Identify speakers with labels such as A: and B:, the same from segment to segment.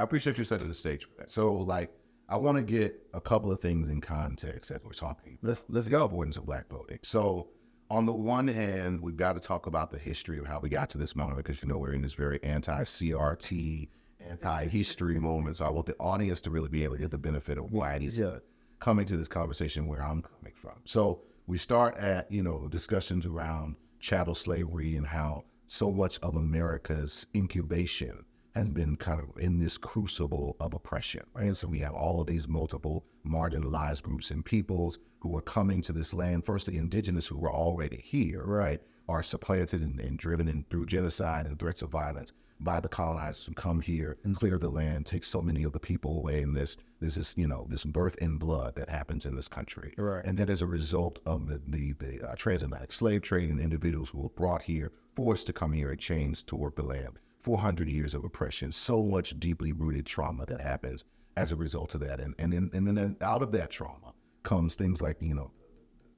A: I appreciate you setting the stage for that. So, like, I want to get a couple of things in context as we're talking.
B: Let's let's go.
A: Importance of black voting. So, on the one hand, we've got to talk about the history of how we got to this moment because you know we're in this very anti-CRT, anti-history moment. So I want the audience to really be able to get the benefit of why it is
B: Yeah.
A: coming to this conversation where I'm coming from. So we start at you know discussions around chattel slavery and how so much of America's incubation has been kind of in this crucible of oppression. Right? And so we have all of these multiple marginalized groups and peoples who are coming to this land. First, the indigenous who were already here, right, are supplanted and, and driven in through genocide and threats of violence by the colonizers who come here and clear the land, take so many of the people away, and this this you know this birth in blood that happens in this country.
B: Right.
A: And then as a result of the the, the uh, transatlantic slave trade and individuals who were brought here, forced to come here in chains to work the land. 400 years of oppression, so much deeply rooted trauma that happens as a result of that. And and then, and then out of that trauma comes things like, you know,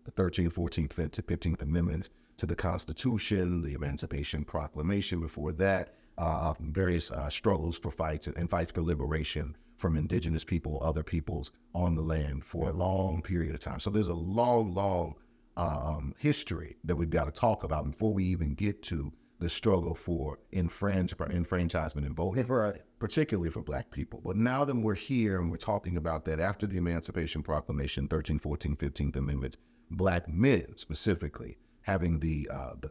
A: the 13th, 14th, 15th Amendments to the Constitution, the Emancipation Proclamation before that, uh, various uh, struggles for fights and fights for liberation from indigenous people, other peoples on the land for a long period of time. So there's a long, long um, history that we've got to talk about before we even get to the struggle for enfranch- enfranchisement and voting
B: Right.
A: particularly for black people. But now that we're here and we're talking about that after the Emancipation Proclamation, 13, 14, 15th Amendments, black men specifically having the, uh, the,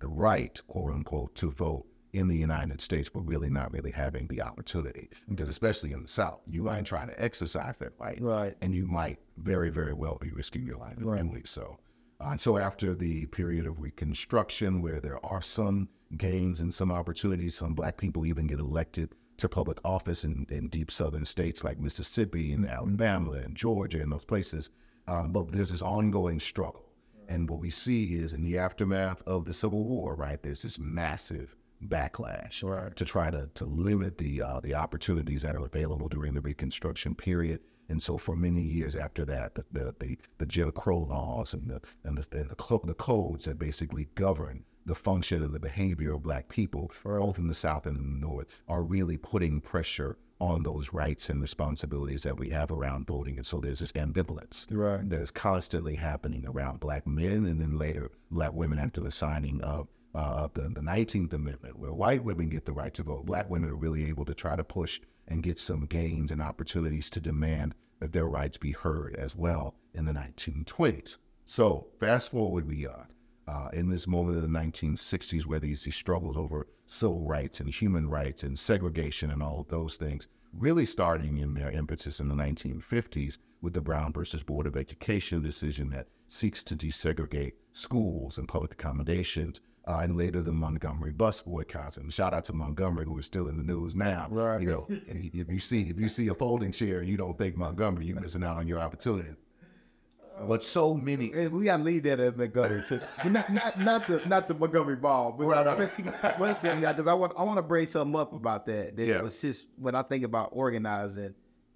A: the right, quote unquote, to vote in the United States, but really not really having the opportunity. Because especially in the South, you might try to exercise that right,
B: Right.
A: and you might very, very well be risking your life
B: Right.
A: and so. And so after the period of Reconstruction, where there are some gains and some opportunities, some black people even get elected to public office in, in deep southern states like Mississippi and Alabama and Georgia and those places. Uh, but there's this ongoing struggle. And what we see is in the aftermath of the Civil War, right, there's this massive backlash
B: Right.
A: to try to, to limit the uh, the opportunities that are available during the Reconstruction period. And so, for many years after that, the the, the, the Jim Crow laws and the and the, and the, clo- the codes that basically govern the function and the behavior of Black people, both in the South and in the North, are really putting pressure on those rights and responsibilities that we have around voting. And so, there's this ambivalence
B: Right.
A: that is constantly happening around Black men, and then later Black women after the signing of uh, the, the 19th Amendment, where white women get the right to vote. Black women are really able to try to push and get some gains and opportunities to demand that their rights be heard as well in the 1920s. So fast forward we are uh, in this moment of the 1960s where these, these struggles over civil rights and human rights and segregation and all of those things really starting in their impetus in the 1950s with the Brown versus Board of Education decision that seeks to desegregate schools and public accommodations uh, and later the Montgomery bus boycotts. And shout out to Montgomery, who is still in the news now.
B: Right.
A: You know, if you see if you see a folding chair and you don't think Montgomery, you're missing out on your opportunity. But so many.
B: Hey, we gotta leave that at Montgomery. not, not, not the, not the Montgomery ball, but
A: Right, right.
B: let's go because I want, I want to bring something up about that. That
A: Yeah.
B: was just when I think about organizing,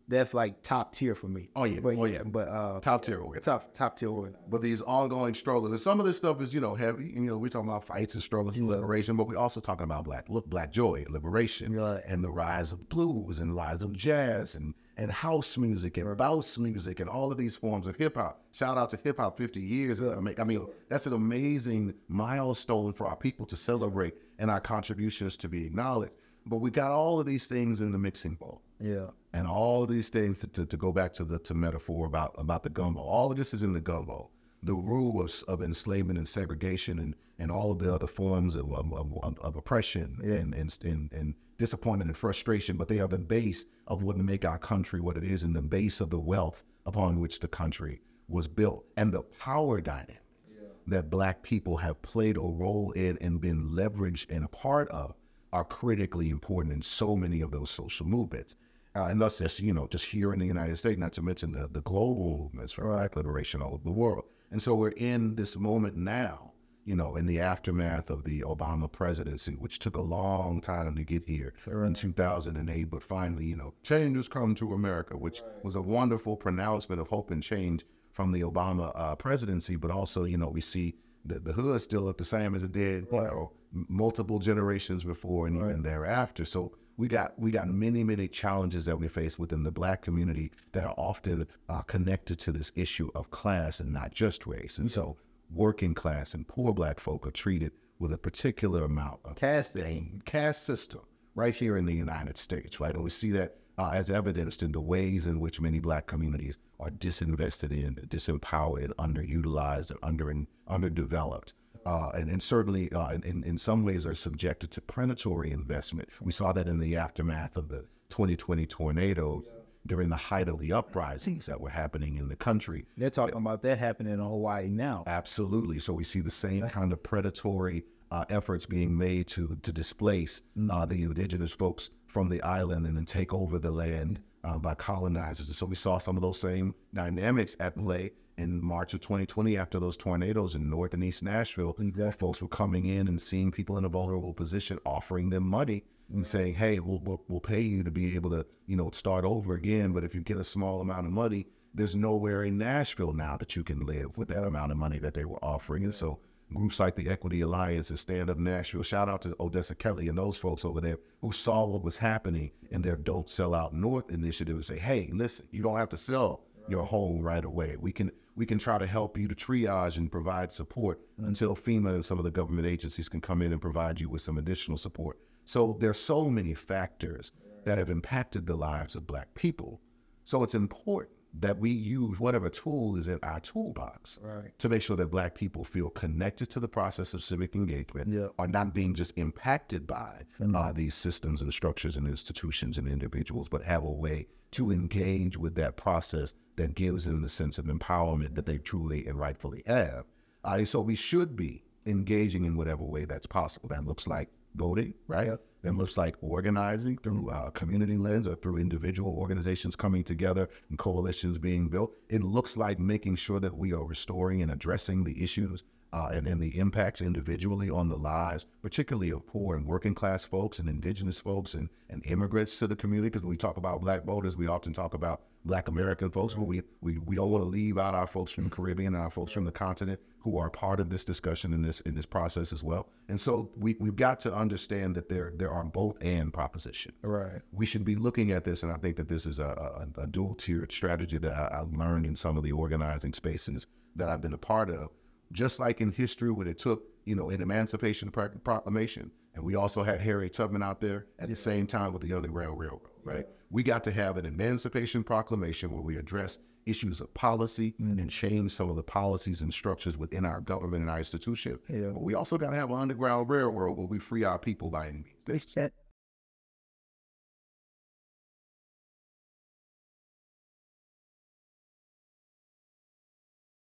B: that's like top tier for me.
A: Oh, yeah.
B: but,
A: Oh, yeah.
B: but uh,
A: Top tier organizing.
B: top top tier.
A: But these ongoing struggles, and some of this stuff is, you know, heavy. You know, we're talking about fights and struggles for liberation, but we're also talking about black, look, black joy, liberation,
B: Right.
A: and the rise of blues and rise of jazz and and house music and bounce music and all of these forms of hip hop. Shout out to hip hop 50 years. I mean, I mean, that's an amazing milestone for our people to celebrate and our contributions to be acknowledged. But we got all of these things in the mixing bowl
B: Yeah,
A: and all of these things to, to, to go back to the to metaphor about about the gumbo. All of this is in the gumbo. The rule of, of enslavement and segregation and, and all of the other forms of, of, of, of oppression and, and, and, and disappointment and frustration, but they are the base of what make our country what it is and the base of the wealth upon which the country was built. And the power dynamics that black people have played a role in and been leveraged and a part of are critically important in so many of those social movements. Uh, and thus, just, you know, just here in the United States, not to mention the, the global movements for black liberation all over the world. And so we're in this moment now, you know, in the aftermath of the Obama presidency, which took a long time to get here in 2008, but finally, you know, change has come to America, which was a wonderful pronouncement of hope and change from the Obama uh, presidency. But also, you know, we see the, the hood still look the same as it did, you know, multiple generations before and even thereafter. So we got we got many many challenges that we face within the black community that are often uh, connected to this issue of class and not just race. And so, working class and poor black folk are treated with a particular amount of
B: Caste
A: caste system right here in the United States, right? And we see that uh, as evidenced in the ways in which many black communities are disinvested in, disempowered, underutilized, and under underdeveloped. Uh, and, and certainly, uh, in, in some ways, are subjected to predatory investment. We saw that in the aftermath of the 2020 tornadoes during the height of the uprisings that were happening in the country.
B: They're talking about that happening in Hawaii now.
A: Absolutely. So we see the same kind of predatory uh, efforts being made to to displace uh, the indigenous folks from the island and then take over the land uh, by colonizers. And so we saw some of those same dynamics at play in March of 2020 after those tornadoes in North and East Nashville. Where folks were coming in and seeing people in a vulnerable position, offering them money and saying, "Hey, we'll, we'll we'll pay you to be able to you know start over again, but if you get a small amount of money." There's nowhere in Nashville now that you can live with that amount of money that they were offering. And so groups like the Equity Alliance and Stand Up Nashville. Shout out to Odessa Kelly and those folks over there who saw what was happening in their Don't Sell Out North initiative and say, hey, listen, you don't have to sell your home right away. We can we can try to help you to triage and provide support mm-hmm. until FEMA and some of the government agencies can come in and provide you with some additional support. So there's so many factors that have impacted the lives of black people. So it's important that we use whatever tool is in our toolbox
B: Right.
A: to make sure that black people feel connected to the process of civic engagement
B: Yeah.
A: are not being just impacted by uh, these systems and structures and institutions and individuals, but have a way to engage with that process that gives them the sense of empowerment that they truly and rightfully have. Uh, so we should be engaging in whatever way that's possible. That looks like voting, right? That looks like organizing through uh, community lens or through individual organizations coming together and coalitions being built. It looks like making sure that we are restoring and addressing the issues uh, and, and the impacts individually on the lives, particularly of poor and working class folks and indigenous folks and, and immigrants to the community. Because when we talk about black voters, we often talk about black American folks, but we, we, we don't want to leave out our folks from the Caribbean and our folks from the continent who are part of this discussion in this in this process as well. And so we, we've got to understand that there there are both and propositions
B: Right.
A: we should be looking at this, and I think that this is a, a, a dual tiered strategy that I, I learned in some of the organizing spaces that I've been a part of. Just like in history, when it took, you know, an Emancipation Proclamation, and we also had Harriet Tubman out there at the same time with the Underground Railroad, right? We got to have an Emancipation Proclamation where we address issues of policy mm-hmm. and change some of the policies and structures within our government and our institution.
B: Yeah.
A: But we also got to have an Underground Railroad where we free our people by any means.